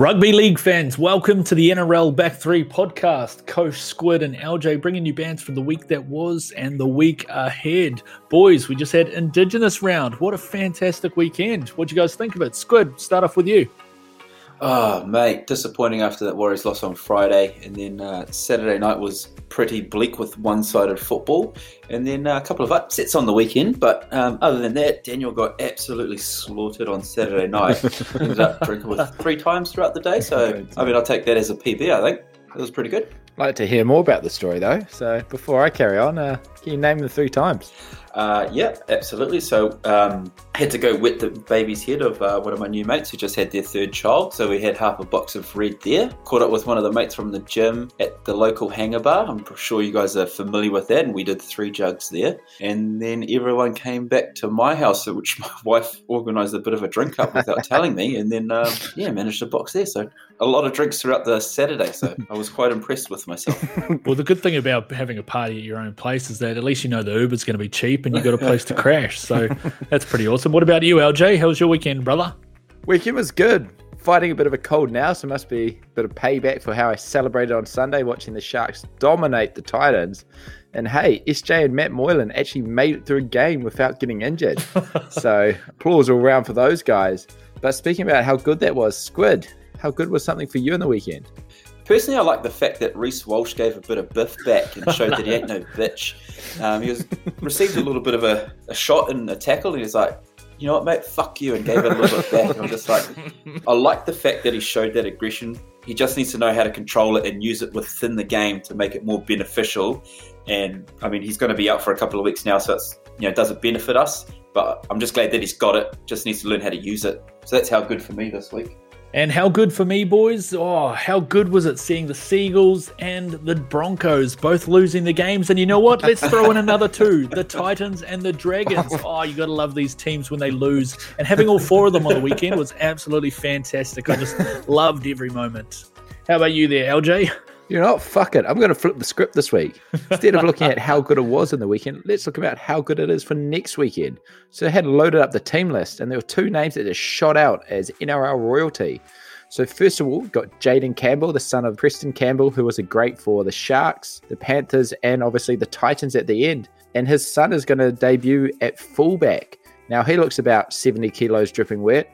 Rugby League fans, welcome to the NRL Back Three podcast. Coach Squid and LJ bringing you bands from the week that was and the week ahead. Boys, we just had Indigenous round. What a fantastic weekend. What'd you guys think of it? Squid, start off with you. Oh, mate, disappointing after that Warriors loss on Friday. And then uh, Saturday night was pretty bleak with one sided football. And then uh, a couple of upsets on the weekend. But um, other than that, Daniel got absolutely slaughtered on Saturday night. Ended up drinking with three times throughout the day. So, I mean, I'll take that as a PB, I think. It was pretty good. I'd like to hear more about the story, though. So, before I carry on, uh, can you name the three times? Uh, yeah, absolutely. So um, had to go wet the baby's head of uh, one of my new mates who just had their third child. So we had half a box of red there. Caught up with one of the mates from the gym at the local hangar bar. I'm sure you guys are familiar with that. And we did three jugs there. And then everyone came back to my house, which my wife organised a bit of a drink up without telling me. And then, um, yeah, managed a box there. So a lot of drinks throughout the Saturday. So I was quite impressed with myself. well, the good thing about having a party at your own place is that at least you know the Uber's going to be cheap and you've got a place to crash. So that's pretty awesome. What about you, LJ? How was your weekend, brother? Weekend was good. Fighting a bit of a cold now, so must be a bit of payback for how I celebrated on Sunday watching the Sharks dominate the Titans. And hey, SJ and Matt Moylan actually made it through a game without getting injured. so applause all around for those guys. But speaking about how good that was, Squid, how good was something for you in the weekend? Personally, I like the fact that Reece Walsh gave a bit of biff back and showed that he ain't no bitch. Um, he was received a little bit of a, a shot and a tackle, and he's like, you know what, mate, fuck you, and gave it a little bit back. I'm just like, I like the fact that he showed that aggression. He just needs to know how to control it and use it within the game to make it more beneficial. And I mean, he's going to be out for a couple of weeks now, so it's you know, it benefit us? But I'm just glad that he's got it. Just needs to learn how to use it. So that's how good for me this week. And how good for me, boys? Oh, how good was it seeing the Seagulls and the Broncos both losing the games? And you know what? Let's throw in another two the Titans and the Dragons. Oh, you got to love these teams when they lose. And having all four of them on the weekend was absolutely fantastic. I just loved every moment. How about you there, LJ? You know? Fuck it. I'm going to flip the script this week. Instead of looking at how good it was in the weekend, let's look about how good it is for next weekend. So I had loaded up the team list, and there were two names that just shot out as NRL royalty. So first of all, got Jayden Campbell, the son of Preston Campbell, who was a great for the Sharks, the Panthers, and obviously the Titans at the end. And his son is going to debut at fullback. Now he looks about 70 kilos dripping wet.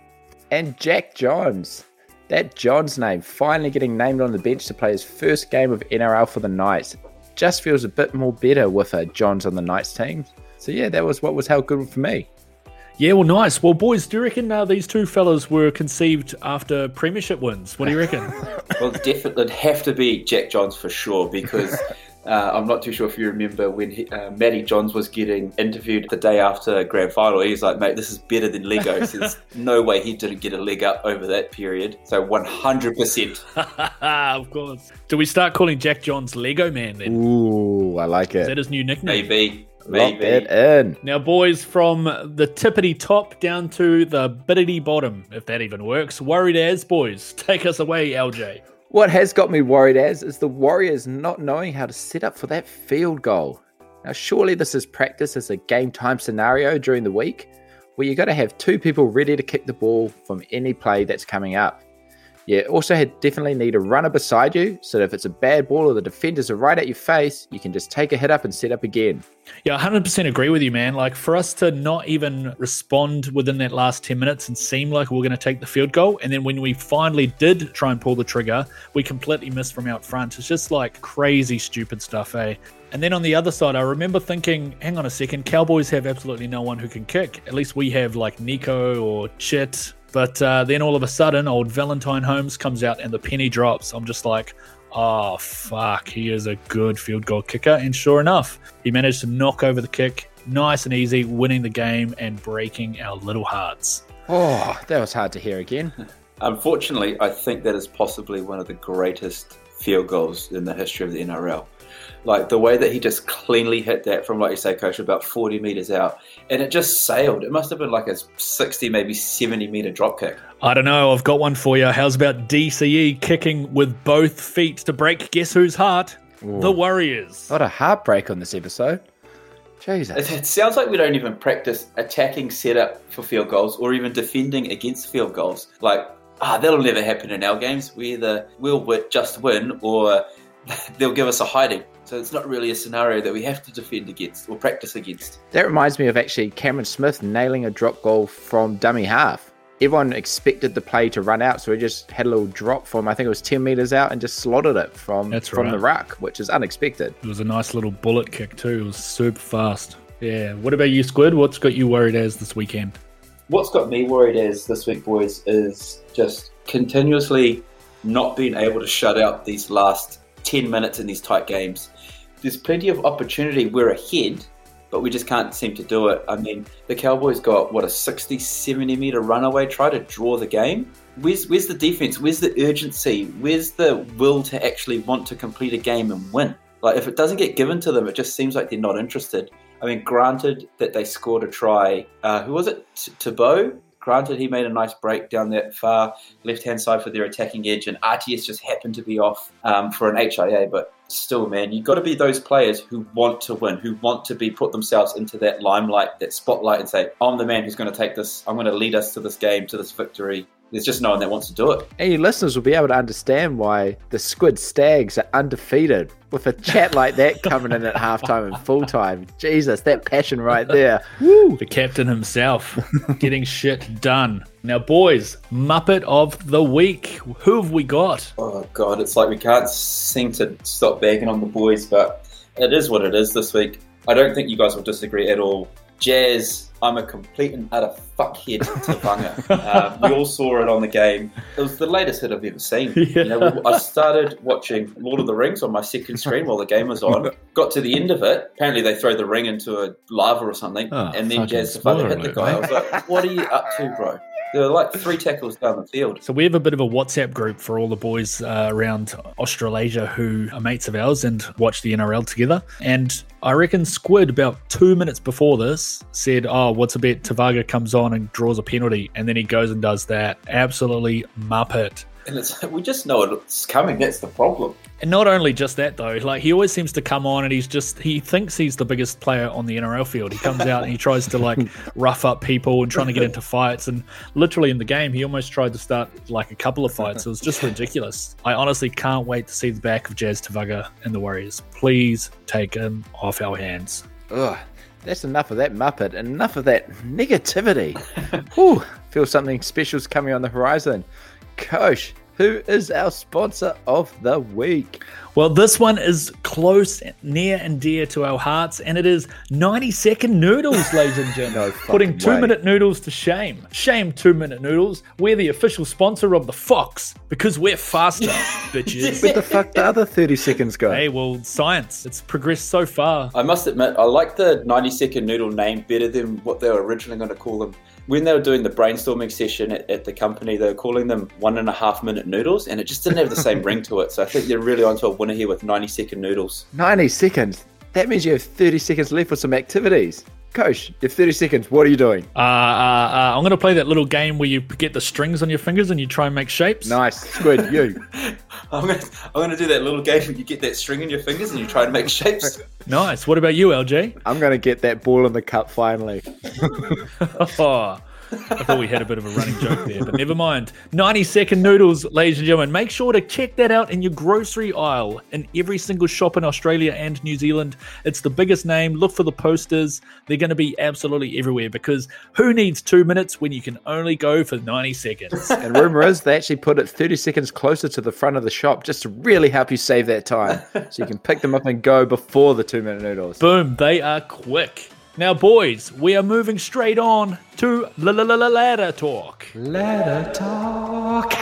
And Jack Johns, that Johns name finally getting named on the bench to play his first game of NRL for the Knights just feels a bit more better with a Johns on the Knights team. So yeah, that was what was how good for me. Yeah, well, nice. Well, boys, do you reckon uh, these two fellas were conceived after premiership wins? What do you reckon? well, definitely, it'd have to be Jack Johns for sure because uh, I'm not too sure if you remember when he, uh, Matty Johns was getting interviewed the day after grand final. He's like, "Mate, this is better than Lego." So there's no way he didn't get a leg up over that period. So 100. percent Of course. Do we start calling Jack Johns Lego Man then? Ooh, I like it. Is that his new nickname? Maybe. Lock that in. Now, boys, from the tippity top down to the bittity bottom, if that even works. Worried as boys, take us away, LJ. What has got me worried as is the Warriors not knowing how to set up for that field goal. Now, surely this is practice as a game time scenario during the week where you've got to have two people ready to kick the ball from any play that's coming up. You also definitely need a runner beside you so if it's a bad ball or the defenders are right at your face, you can just take a hit up and set up again. Yeah, 100% agree with you, man. Like for us to not even respond within that last 10 minutes and seem like we're going to take the field goal, and then when we finally did try and pull the trigger, we completely missed from out front. It's just like crazy, stupid stuff, eh? And then on the other side, I remember thinking, hang on a second, Cowboys have absolutely no one who can kick. At least we have like Nico or Chit but uh, then all of a sudden, old Valentine Holmes comes out and the penny drops. I'm just like, oh, fuck, he is a good field goal kicker. And sure enough, he managed to knock over the kick nice and easy, winning the game and breaking our little hearts. Oh, that was hard to hear again. Unfortunately, I think that is possibly one of the greatest field goals in the history of the NRL. Like the way that he just cleanly hit that from, like you say, coach, about 40 meters out, and it just sailed. It must have been like a 60, maybe 70 meter drop kick. I don't know. I've got one for you. How's about DCE kicking with both feet to break guess whose heart? Ooh. The Warriors. What a heartbreak on this episode. Jesus. It, it sounds like we don't even practice attacking setup for field goals or even defending against field goals. Like ah, that'll never happen in our games. We either will just win or they'll give us a hiding. So it's not really a scenario that we have to defend against or practice against. That reminds me of actually Cameron Smith nailing a drop goal from dummy half. Everyone expected the play to run out, so he just had a little drop from I think it was ten meters out and just slotted it from That's from right. the ruck, which is unexpected. It was a nice little bullet kick too. It was super fast. Yeah. What about you, Squid? What's got you worried as this weekend? What's got me worried as this week, boys, is just continuously not being able to shut out these last 10 minutes in these tight games. There's plenty of opportunity. We're ahead, but we just can't seem to do it. I mean, the Cowboys got, what, a 60, 70 meter runaway try to draw the game? Where's, where's the defense? Where's the urgency? Where's the will to actually want to complete a game and win? Like, if it doesn't get given to them, it just seems like they're not interested. I mean, granted that they scored a try. Uh, who was it? T- Tabo? Granted, he made a nice break down that far left hand side for their attacking edge, and RTS just happened to be off um, for an HIA. But still, man, you've got to be those players who want to win, who want to be put themselves into that limelight, that spotlight, and say, I'm the man who's going to take this, I'm going to lead us to this game, to this victory. There's just no one that wants to do it. And your listeners will be able to understand why the Squid Stags are undefeated with a chat like that coming in at halftime and full time. Jesus, that passion right there. Woo! The captain himself getting shit done. Now, boys, Muppet of the Week. Who have we got? Oh god, it's like we can't seem to stop bagging on the boys, but it is what it is this week. I don't think you guys will disagree at all. Jazz, I'm a complete and utter fuckhead Tevaga. uh, we all saw it on the game. It was the latest hit I've ever seen. You know, I started watching Lord of the Rings on my second screen while the game was on. Got to the end of it. Apparently, they throw the ring into a lava or something, Oh, and then Jazz hit the guy. I was like, "What are you up to, bro?" There were like three tackles down the field. So we have a bit of a WhatsApp group for all the boys uh, around Australasia who are mates of ours and watch the NRL together. And I reckon Squid about two minutes before this said, "Oh, what's a bet? Tevaga comes on and draws a penalty, and then he goes and does that. Absolutely muppet." And it's we just know it's coming. That's the problem. And not only just that though, like he always seems to come on and he's just he thinks he's the biggest player on the NRL field. He comes out and he tries to like rough up people and trying to get into fights and literally in the game he almost tried to start like a couple of fights. It was just ridiculous. I honestly can't wait to see the back of Jazz Tevaga and the Warriors. Please take him off our hands. Ugh, that's enough of that Muppet. Enough of that negativity. Whew, feel something special's coming on the horizon. Kosh, who is our sponsor of the week? Well, this one is close, near, and dear to our hearts, and it is 90 second noodles, ladies and gentlemen. No Putting two way. minute noodles to shame. Shame two minute noodles. We're the official sponsor of the Fox because we're faster, bitches. Where the fuck the other 30 seconds go? Hey, well, science. It's progressed so far. I must admit, I like the 90 second noodle name better than what they were originally going to call them. When they were doing the brainstorming session at, at the company, they were calling them one and a half minute noodles, and it just didn't have the same ring to it. So I think they're really onto a winner here with 90 second noodles. 90 seconds. That means you have 30 seconds left for some activities. Coach, you have 30 seconds. What are you doing? Uh, uh, uh, I'm going to play that little game where you get the strings on your fingers and you try and make shapes. Nice. Squid, you. I'm going to I'm gonna do that little game where you get that string in your fingers and you try to make shapes. Nice. What about you, LJ? I'm going to get that ball in the cup finally. Oh, I thought we had a bit of a running joke there, but never mind. 90 second noodles, ladies and gentlemen. Make sure to check that out in your grocery aisle in every single shop in Australia and New Zealand. It's the biggest name. Look for the posters. They're going to be absolutely everywhere because who needs two minutes when you can only go for 90 seconds? And rumor is they actually put it 30 seconds closer to the front of the shop just to really help you save that time. So you can pick them up and go before the two minute noodles. Boom, they are quick. Now, boys, we are moving straight on to la la la la ladder talk. Ladder talk.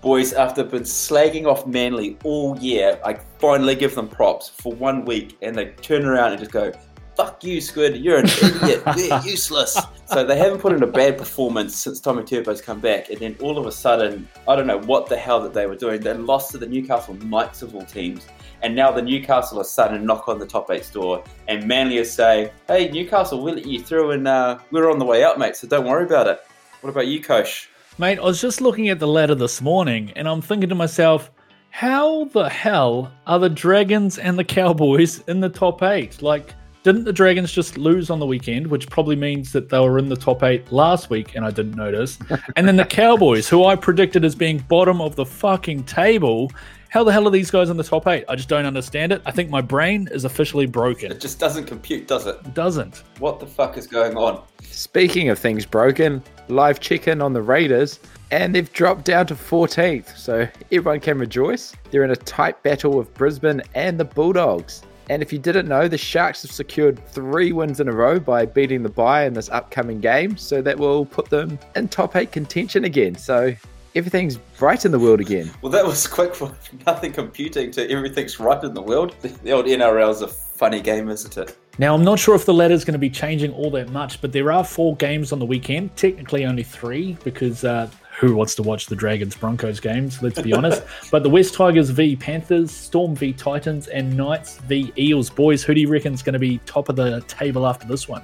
Boys, after been slagging off Manly all year, I finally give them props for one week and they turn around and just go, Fuck you, Squid, you're an idiot, you're useless. So they haven't put in a bad performance since Tommy Turbo's come back, and then all of a sudden, I don't know what the hell that they were doing. They lost to the Newcastle Knights of all teams, and now the Newcastle are starting to knock on the top eight door, and Manly is saying, Hey, Newcastle, we'll let you through, and uh, we're on the way up, mate, so don't worry about it. What about you, Kosh? Mate, I was just looking at the ladder this morning and I'm thinking to myself, how the hell are the Dragons and the Cowboys in the top eight? Like, didn't the Dragons just lose on the weekend, which probably means that they were in the top eight last week and I didn't notice? and then the Cowboys, who I predicted as being bottom of the fucking table. How the hell are these guys in the top eight? I just don't understand it. I think my brain is officially broken. It just doesn't compute, does it? It doesn't. What the fuck is going on? Speaking of things broken, live chicken on the Raiders, and they've dropped down to 14th, so everyone can rejoice. They're in a tight battle with Brisbane and the Bulldogs. And if you didn't know, the Sharks have secured three wins in a row by beating the bye in this upcoming game, so that will put them in top eight contention again. So everything's right in the world again. Well, that was quick for nothing computing to everything's right in the world. The old NRL is a funny game, isn't it? Now, I'm not sure if the ladder's going to be changing all that much, but there are four games on the weekend. Technically, only three because uh, who wants to watch the Dragons Broncos games? Let's be honest. but the West Tigers v Panthers, Storm v Titans, and Knights v Eels. Boys, who do you reckon is going to be top of the table after this one?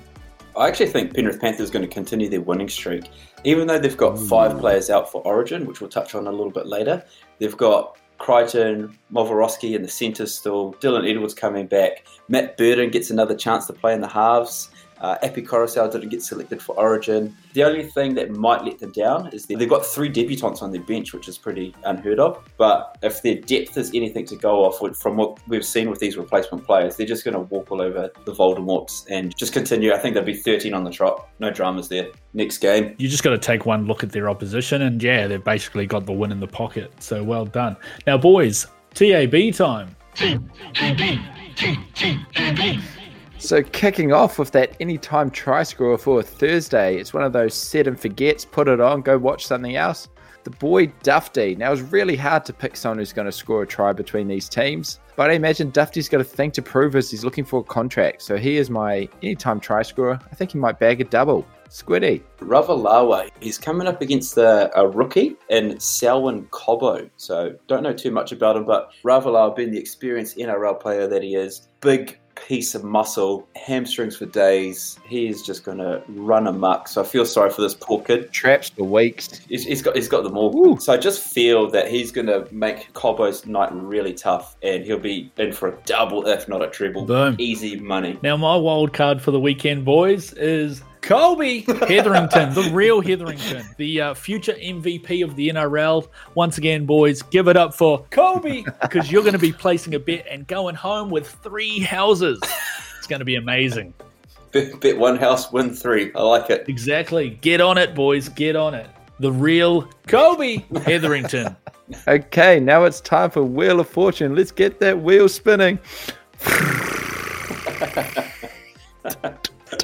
I actually think Penrith Panthers are going to continue their winning streak. Even though they've got five hmm. players out for Origin, which we'll touch on a little bit later, they've got Crichton, Momirovski in the centre still, Dylan Edwards coming back, Matt Burton gets another chance to play in the halves. Uh, Api Koroisau didn't get selected for Origin. The only thing that might let them down is that they've got three debutants on their bench, which is pretty unheard of. But if their depth is anything to go off from what we've seen with these replacement players, they're just going to walk all over the Voldemorts and just continue. I think they'll be 13 on the trot. No dramas there. Next game. You just got to take one look at their opposition, and yeah, they've basically got the win in the pocket. So well done. Now, boys, TAB time. So, kicking off with that anytime try scorer for Thursday, it's one of those set and forgets, put it on, go watch something else. The boy Dufty. Now, it's really hard to pick someone who's going to score a try between these teams, but I imagine Dufty's got a thing to prove as he's looking for a contract. So, he is my anytime try scorer. I think he might bag a double. Squiddy. Ravalawa, he's coming up against a, a rookie in Selwyn Cobbo. So don't know too much about him, but Ravalawa, being the experienced NRL player that he is, big piece of muscle, hamstrings for days. He is just going to run amok. So I feel sorry for this poor kid. Traps for weeks. He's, he's got he's got them all. So I just feel that he's going to make Cobbo's night really tough, and he'll be in for a double, if not a treble. Boom. Easy money. Now, my wild card for the weekend, boys, is Colby Hetherington, the real Hetherington, the uh, future MVP of the NRL. Once again, boys, give it up for Colby because you're going to be placing a bet and going home with three houses. It's going to be amazing. Bet, bet one house, win three. I like it. Exactly. Get on it, boys. Get on it. The real Colby Hetherington. Okay, now it's time for Wheel of Fortune. Let's get that wheel spinning.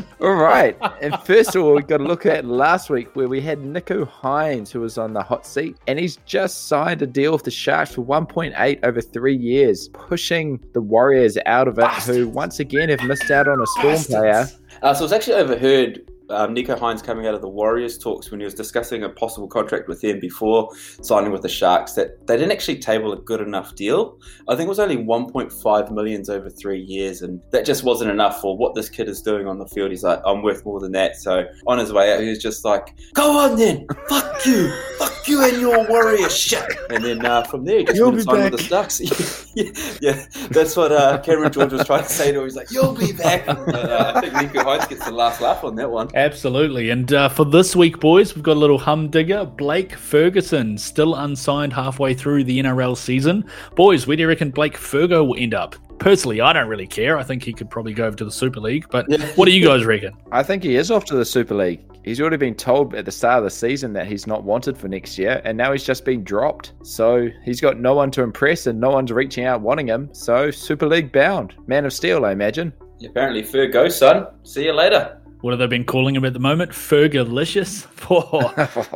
all right. And first of all, we've got to look at last week where we had Nicho Hynes, who was on the hot seat, and he's just signed a deal with the Sharks for 1.8 over three years, pushing the Warriors out of it, who once again have missed out on a Storm player. Uh, so it's actually overheard um, Nicho Hynes coming out of the Warriors talks when he was discussing a possible contract with them before signing with the Sharks that they didn't actually table a good enough deal. I think it was only 1.5 millions over three years, and that just wasn't enough for what this kid is doing on the field. He's like, I'm worth more than that. So on his way out, he was just like, Go on then, fuck you, fuck you and your Warrior shit. And then uh, from there, he just You'll went be and signed with the Ducks. yeah, yeah, that's what uh, Cameron George was trying to say to him. He's like, You'll be back. But, uh, I think Nicho Hynes gets the last laugh on that one. Absolutely. And uh, for this week, boys, we've got a little humdinger. Blake Ferguson, still unsigned halfway through the NRL season. Boys, where do you reckon Blake Fergo will end up? Personally, I don't really care. I think he could probably go over to the Super League. But what do you guys reckon? I think he is off to the Super League. He's already been told at the start of the season that he's not wanted for next year, and now he's just been dropped. So he's got no one to impress, and no one's reaching out wanting him. So Super League bound. Man of Steel, I imagine. Apparently, Fer goes, son. See you later. What have they been calling him at the moment? Fergalicious? For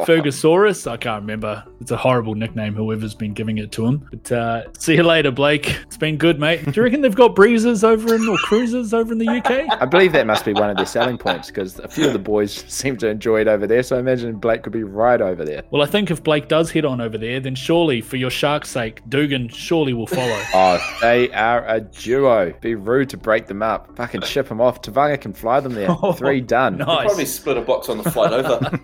Fergosaurus? I can't remember. It's a horrible nickname, whoever's been giving it to him. But uh, see you later, Blake. It's been good, mate. Do you reckon they've got breezes over in, or cruisers over in the UK? I believe that must be one of their selling points because a few of the boys seem to enjoy it over there. So I imagine Blake could be right over there. Well, I think if Blake does head on over there, then surely, for your shark's sake, Dugan surely will follow. Oh, they are a duo. Be rude to break them up. Fucking ship them off. Tevaga can fly them there. Three done. Nice. Probably split a box on the flight over.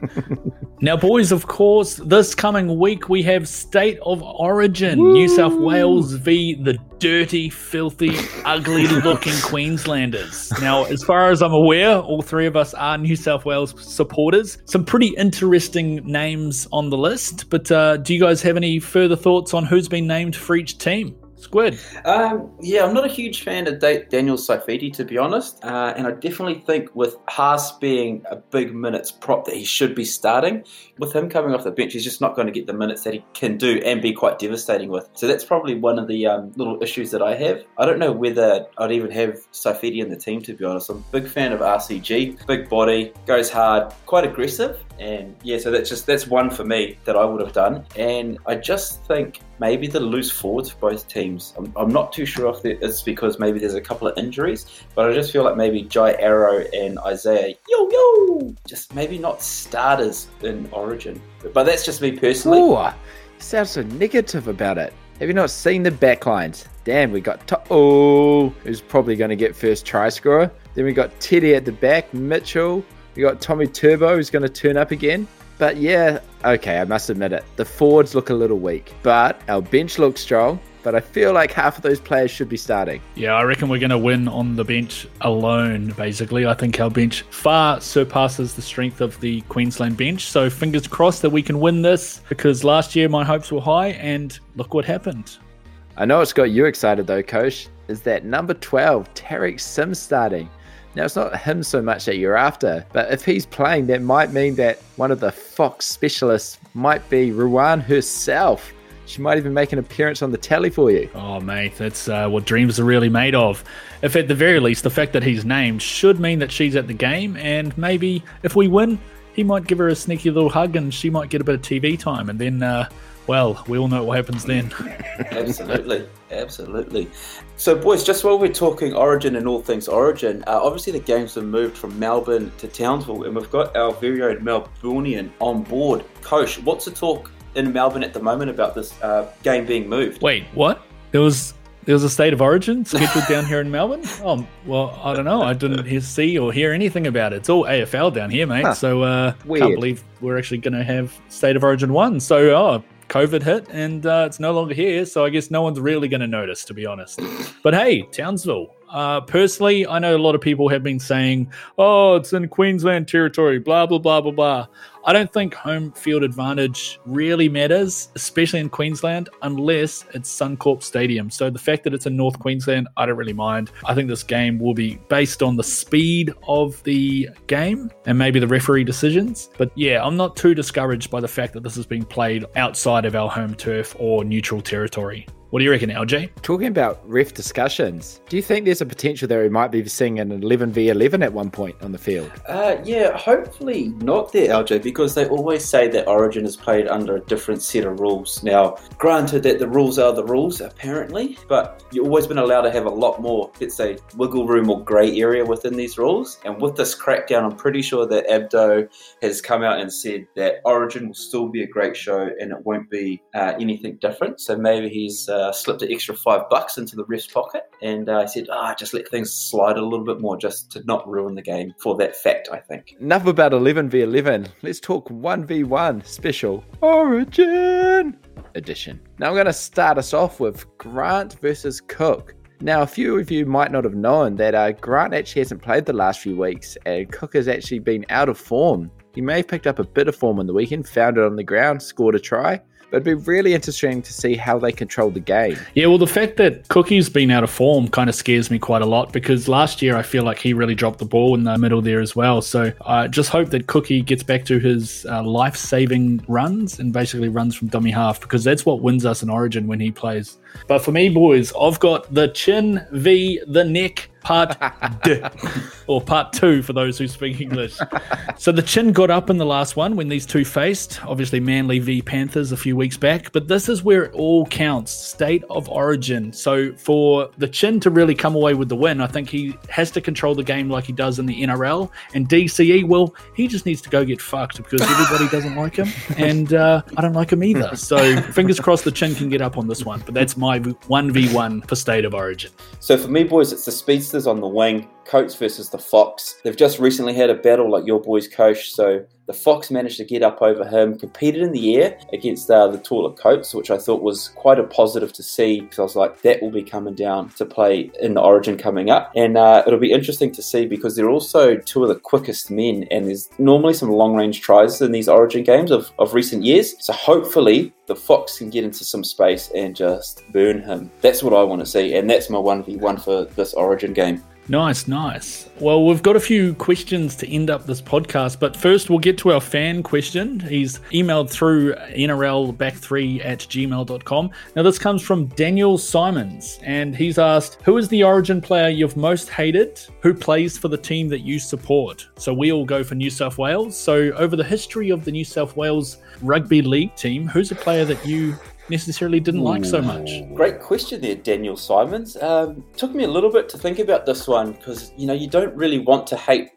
Now, boys, of course, this coming week we have State of Origin, Woo! New South Wales v the dirty, filthy, ugly looking Queenslanders. Now, as far as I'm aware, all three of us are New South Wales supporters. Some pretty interesting names on the list, but uh, do you guys have any further thoughts on who's been named for each team? Squid. Um, yeah, I'm not a huge fan of Daniel Saifiti, to be honest. Uh, and I definitely think with Haas being a big minutes prop that he should be starting, with him coming off the bench, he's just not going to get the minutes that he can do and be quite devastating with. So that's probably one of the um, little issues that I have. I don't know whether I'd even have Saifiti in the team, to be honest. I'm a big fan of RCG. Big body, goes hard, quite aggressive. And yeah, so that's just that's one for me that I would have done. And I just think maybe the loose forwards for both teams. I'm, I'm not too sure if it's because maybe there's a couple of injuries, but I just feel like maybe Jai Arrow and Isaiah, yo yo, just maybe not starters in Origin. But that's just me personally. Ooh, you sound so negative about it. Have you not seen the backlines? Damn, we got to- oh, who's probably going to get first try scorer. Then we got Teddy at the back, Mitchell, we got Tommy Turbo who's going to turn up again. But yeah, okay, I must admit it. The forwards look a little weak, but our bench looks strong. But I feel like half of those players should be starting. Yeah, I reckon we're going to win on the bench alone, basically. I think our bench far surpasses the strength of the Queensland bench. So fingers crossed that we can win this because last year my hopes were high and look what happened. I know it's got you excited though, Coach, is that number 12, Tariq Sims starting. Now, it's not him so much that you're after, but if he's playing, that might mean that one of the Fox specialists might be Ruan herself. She might even make an appearance on the telly for you. Oh, mate, that's uh, what dreams are really made of. If at the very least, the fact that he's named should mean that she's at the game, and maybe if we win, he might give her a sneaky little hug and she might get a bit of TV time, and then uh, well, we all know what happens then. absolutely, absolutely. So, boys, just while we're talking Origin and all things Origin, uh, obviously the games have moved from Melbourne to Townsville, and we've got our very own Melbourneian on board. Coach, what's the talk in Melbourne at the moment about this uh, game being moved? Wait, what? There was there was a state of origin scheduled down here in Melbourne. Oh, well, I don't know. I didn't hear, see or hear anything about it. It's all AFL down here, mate. Huh. So uh, can't believe we're actually going to have state of origin one. So, oh, COVID hit and uh, it's no longer here. So I guess no one's really going to notice, to be honest. But hey, Townsville. Uh, personally, I know a lot of people have been saying, oh, it's in Queensland territory, blah, blah, blah, blah, blah. I don't think home field advantage really matters, especially in Queensland, unless it's Suncorp Stadium. So the fact that it's in North Queensland, I don't really mind. I think this game will be based on the speed of the game and maybe the referee decisions. But yeah, I'm not too discouraged by the fact that this is being played outside of our home turf or neutral territory. What do you reckon, LJ? Talking about ref discussions, do you think there's a potential that we might be seeing an 11 v 11 at one point on the field? Uh, yeah, hopefully not there, LJ, because they always say that Origin is played under a different set of rules. Now, granted that the rules are the rules, apparently, but you've always been allowed to have a lot more, let's say, wiggle room or grey area within these rules. And with this crackdown, I'm pretty sure that Abdo has come out and said that Origin will still be a great show and it won't be uh, anything different. So maybe he's. Uh, uh, slipped an extra five bucks into the ref's pocket, and uh, I said, "Ah, oh, just let things slide a little bit more, just to not ruin the game." For that fact, I think. Enough about eleven v eleven. Let's talk one v one special Origin edition. Now I'm going to start us off with Grant versus Cook. Now, a few of you might not have known that uh, Grant actually hasn't played the last few weeks, and Cook has actually been out of form. He may have picked up a bit of form on the weekend, found it on the ground, scored a try, but it'd be really interesting to see how they control the game. Yeah, well, the fact that Cookie's been out of form kind of scares me quite a lot because last year I feel like he really dropped the ball in the middle there as well. So I just hope that Cookie gets back to his uh, life saving runs and basically runs from dummy half because that's what wins us in Origin when he plays. But for me, boys, I've got the chin v the neck part D, or part two for those who speak English. so the chin got up in the last one when these two faced, obviously Manly v Panthers a few weeks back. But this is where it all counts state of origin. So for the chin to really come away with the win, I think he has to control the game like he does in the NRL. And DCE, well, he just needs to go get fucked because everybody doesn't like him. And uh, I don't like him either. So fingers crossed the chin can get up on this one. But that's my 1v1 for state of origin. So for me, boys, it's the speedsters on the wing, Coates versus the Fox. They've just recently had a battle like your boys coach, so The Fox managed to get up over him, competed in the air against uh, the taller Coates, which I thought was quite a positive to see because I was like, that will be coming down to play in the Origin coming up. And uh, it'll be interesting to see because they're also two of the quickest men, and there's normally some long range tries in these Origin games of, of recent years. So hopefully, the Fox can get into some space and just burn him. That's what I want to see, and that's my 1v1 for this Origin game. Nice, nice. Well, we've got a few questions to end up this podcast, but first we'll get to our fan question. He's emailed through NRLback3 at gmail.com. Now, this comes from Daniel Simons, and he's asked, Who is the origin player you've most hated? Who plays for the team that you support? So we all go for New South Wales. So, over the history of the New South Wales rugby league team, who's a player that you necessarily didn't like so much? Great question there, Daniel Simons. Um, took me a little bit to think about this one because you know you don't really want to hate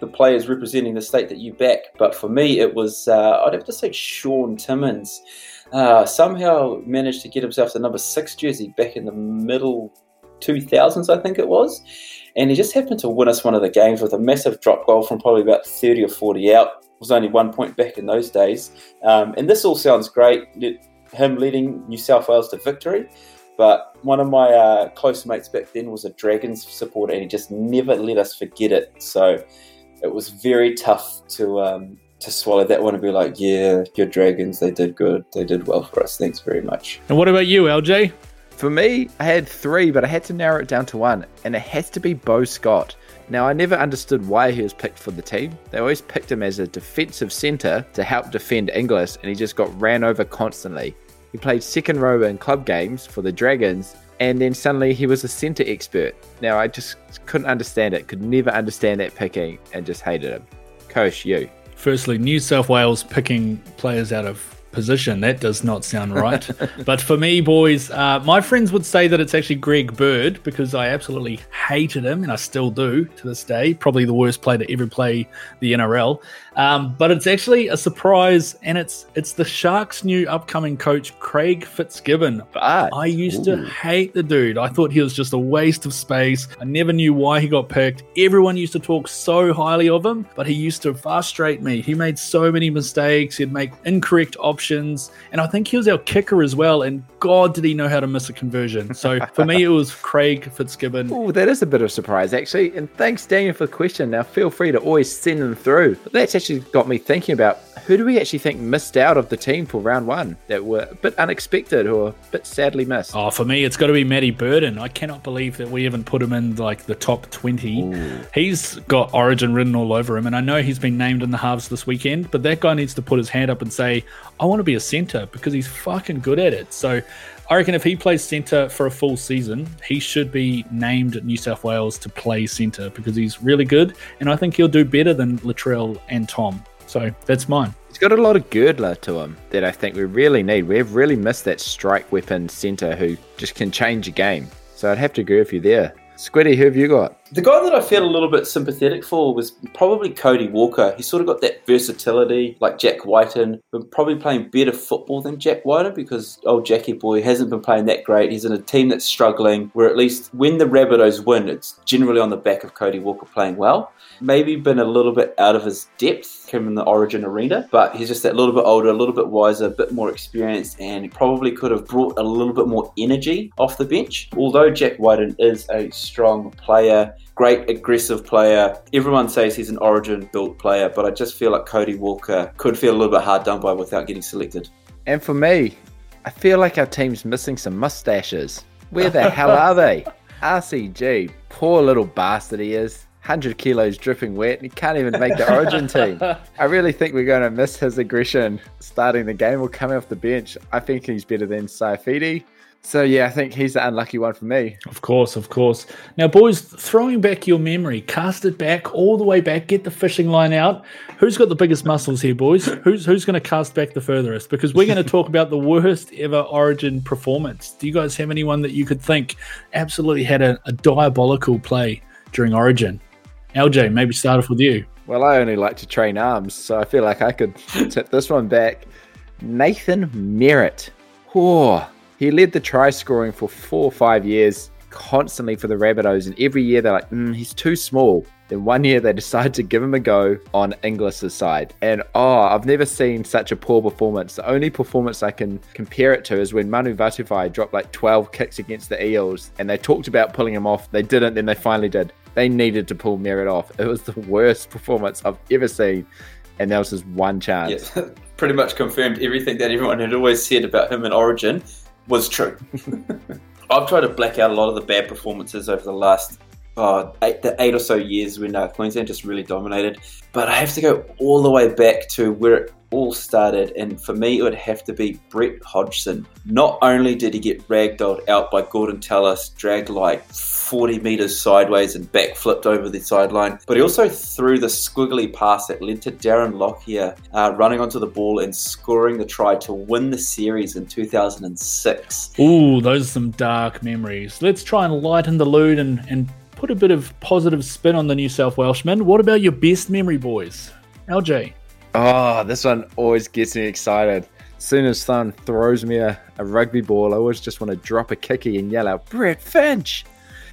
the players representing the state that you back, but for me it was uh, I'd have to say Shaun Timmins. Uh, somehow managed to get himself the number six jersey back in the middle 2000s, I think it was. And he just happened to win us one of the games with a massive drop goal from probably about 30 or 40 out. It was only one point back in those days. Um, and this all sounds great him leading New South Wales to victory. But one of my uh, close mates back then was a Dragons supporter, and he just never let us forget it. So it was very tough to um, to swallow that one and be like, "Yeah, your Dragons, they did good. They did well for us. Thanks very much." And what about you, LJ? For me, I had three, but I had to narrow it down to one, and it has to be Beau Scott. Now, I never understood why he was picked for the team. They always picked him as a defensive centre to help defend Inglis, and he just got ran over constantly. He played second row in club games for the Dragons, and then suddenly he was a centre expert. Now, I just couldn't understand it, could never understand that picking, and just hated him. Kosh, you. Firstly, New South Wales picking players out of position. That does not sound right. but for me, boys, uh, my friends would say that it's actually Greg Bird because I absolutely hated him, and I still do to this day. Probably the worst player to ever play the NRL. Um, but it's actually a surprise, and it's it's the Sharks' new upcoming coach, Craig Fitzgibbon. But I used Ooh. to hate the dude. I thought he was just a waste of space. I never knew why he got picked. Everyone used to talk so highly of him, but he used to frustrate me. He made so many mistakes. He'd make incorrect options, and I think he was our kicker as well. And God, did he know how to miss a conversion? So for me, it was Craig Fitzgibbon. Oh, that is a bit of a surprise, actually. And thanks, Daniel, for the question. Now, feel free to always send them through. But that's actually got me thinking about who do we actually think missed out of the team for round one that were a bit unexpected or a bit sadly missed? Oh, for me, it's got to be Matty Burton. I cannot believe that we haven't put him in like the top 20. Ooh. He's got Origin written all over him, and I know he's been named in the halves this weekend, but that guy needs to put his hand up and say, I want to be a centre because he's fucking good at it. So I reckon if he plays centre for a full season, he should be named New South Wales to play centre because he's really good, and I think he'll do better than Latrell and Tom. So that's mine. He's got a lot of girdler to him that I think we really need. We've really missed that strike weapon centre who just can change a game. So I'd have to agree with you there. Squiddy, who have you got? The guy that I felt a little bit sympathetic for was probably Cody Walker. He sort of got that versatility like Jack Wighton, but probably playing better football than Jack Wighton because old Jackie boy hasn't been playing that great. He's in a team that's struggling, where at least when the Rabbitohs win, it's generally on the back of Cody Walker playing well. Maybe been a little bit out of his depth him in the Origin arena, but he's just that little bit older, a little bit wiser, a bit more experienced, and probably could have brought a little bit more energy off the bench. Although Jack Wighton is a strong player, great aggressive player. Everyone says he's an origin built player, but I just feel like Cody Walker could feel a little bit hard done by without getting selected. And for me, I feel like our team's missing some mustaches. Where the hell are they? RCG, poor little bastard he is. 100 kilos dripping wet and he can't even make the origin team. I really think we're going to miss his aggression starting the game or coming off the bench. I think he's better than Saifiti. So yeah, I think he's the unlucky one for me. Of course, of course. Now, boys, throwing back your memory, cast it back all the way back, get the fishing line out. Who's got the biggest muscles here, boys? Who's who's going to cast back the furthest? Because we're going to talk about the worst ever Origin performance. Do you guys have anyone that you could think absolutely had a, a diabolical play during Origin? LJ, maybe start off with you. Well, I only like to train arms, so I feel like I could tip this one back. Nathan Merritt. Oh, he led the try scoring for four or five years, constantly for the Rabbitohs, and every year they're like, mm, he's too small. Then one year they decided to give him a go on Inglis's side. And oh, I've never seen such a poor performance. The only performance I can compare it to is when Manu Vatuvei dropped like 12 kicks against the Eels and they talked about pulling him off. They didn't, then they finally did. They needed to pull Merritt off. It was the worst performance I've ever seen. And that was his one chance. Yeah, pretty much confirmed everything that everyone had always said about him in Origin was true. I've tried to black out a lot of the bad performances over the last uh, eight, the eight or so years when uh, Queensland just really dominated. But I have to go all the way back to where it all started, and for me, it would have to be Brett Hodgson. Not only did he get ragdolled out by Gordon Tallis, dragged like 40 metres sideways and backflipped over the sideline, but he also threw the squiggly pass that led to Darren Lockyer uh, running onto the ball and scoring the try to win the series in 2006. Ooh, those are some dark memories. Let's try and lighten the load and, and put a bit of positive spin on the New South Welshmen. What about your best memory, boys? LJ. Oh, ah, this one always gets me excited. As soon as Thun throws me a, a rugby ball, I always just want to drop a kicky and yell out, Brett Finch!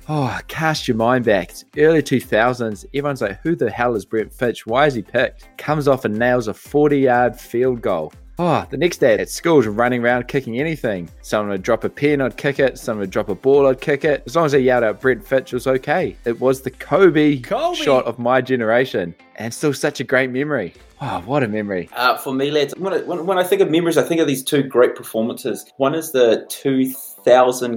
Oh, cast your mind back. It's early 2000s. Everyone's like, who the hell is Brett Finch? Why is he picked? Comes off and nails a 40 yard field goal. Oh, the next day at school, running around kicking anything. Someone would drop a pen, I'd kick it. Someone would drop a ball, I'd kick it. As long as they yelled out Brett Finch was okay. It was the Kobe, Kobe. shot of my generation. And still such a great memory. Wow, what a memory. Uh, for me, lads, when I, when, when I think of memories, I think of these two great performances. One is the 2000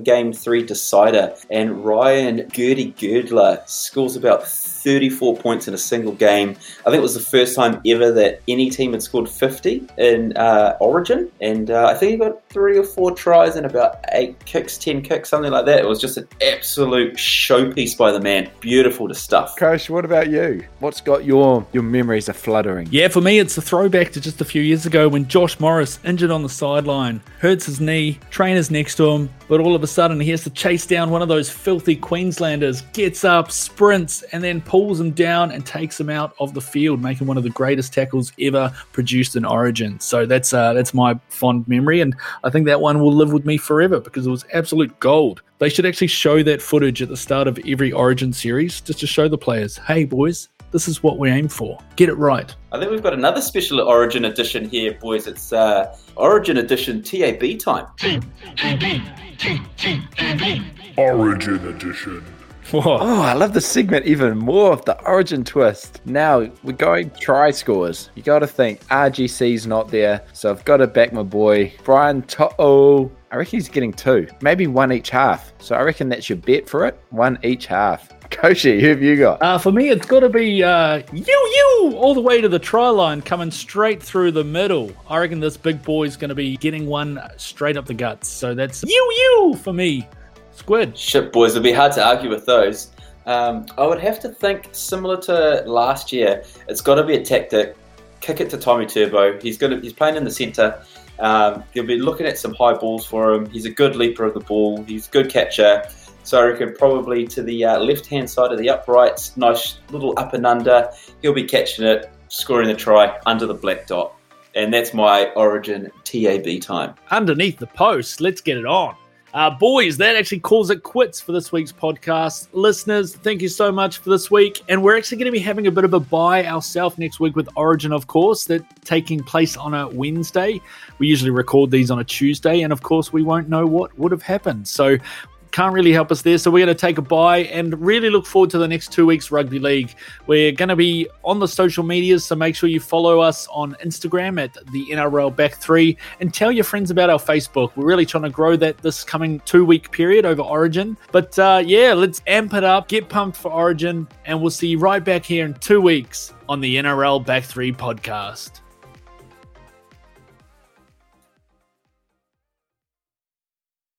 Game 3 decider, and Ryan Gertie Girdler scores about 34 points in a single game. I think it was the first time ever that any team had scored 50 in uh, Origin, and uh, I think he got three or four tries and about eight kicks, 10 kicks, something like that. It was just an absolute showpiece by the man. Beautiful to stuff. Coach, what about you? What's got your your memories of fluttering? Yeah, for me, it's a throwback to just a few years ago when Josh Morris, injured on the sideline, hurts his knee, trainer's next to him, but all of a sudden he has to chase down one of those filthy Queenslanders, gets up, sprints, and then pulls him down and takes him out of the field, making one of the greatest tackles ever produced in Origin. So that's uh, that's my fond memory, and I think that one will live with me forever because it was absolute gold. They should actually show that footage at the start of every Origin series just to show the players, hey boys, this is what we aim for. Get it right. I think we've got another special Origin edition here, boys. It's uh, Origin edition TAB time. Origin Edition. Whoa. Oh, I love the segment even more of the origin twist. Now we're going try scores. You got to think RGC's not there, so I've got to back my boy Brian To'o. I reckon he's getting two, maybe one each half. So I reckon that's your bet for it. One each half. Koshi, who have you got? Uh, for me, it's got to be uh, you, you, all the way to the try line, coming straight through the middle. I reckon this big boy's going to be getting one straight up the guts. So that's you, you for me. Squid. Shit, boys, it'd be hard to argue with those. Um, I would have to think similar to last year. It's got to be a tactic. Kick it to Tommy Turbo. He's going to. He's playing in the centre. Um, he'll be looking at some high balls for him. He's a good leaper of the ball. He's a good catcher. So I reckon probably to the uh, left-hand side of the uprights, nice little up and under. He'll be catching it, scoring the try under the black dot, and that's my Origin TAB time. Underneath the post, let's get it on. Uh, boys, that actually calls it quits for this week's podcast. Listeners, thank you so much for this week. And we're actually going to be having a bit of a buy ourselves next week with Origin, of course, that taking place on a Wednesday. We usually record these on a Tuesday, and of course, we won't know what would have happened. So can't really help us there. So we're going to take a bye and really look forward to the next two weeks rugby league. We're going to be on the social medias, so make sure you follow us on Instagram at the NRL Back Three and tell your friends about our Facebook. We're really trying to grow that this coming two week period over Origin. But uh, yeah, let's amp it up, get pumped for Origin, and we'll see you right back here in two weeks on the NRL Back Three podcast.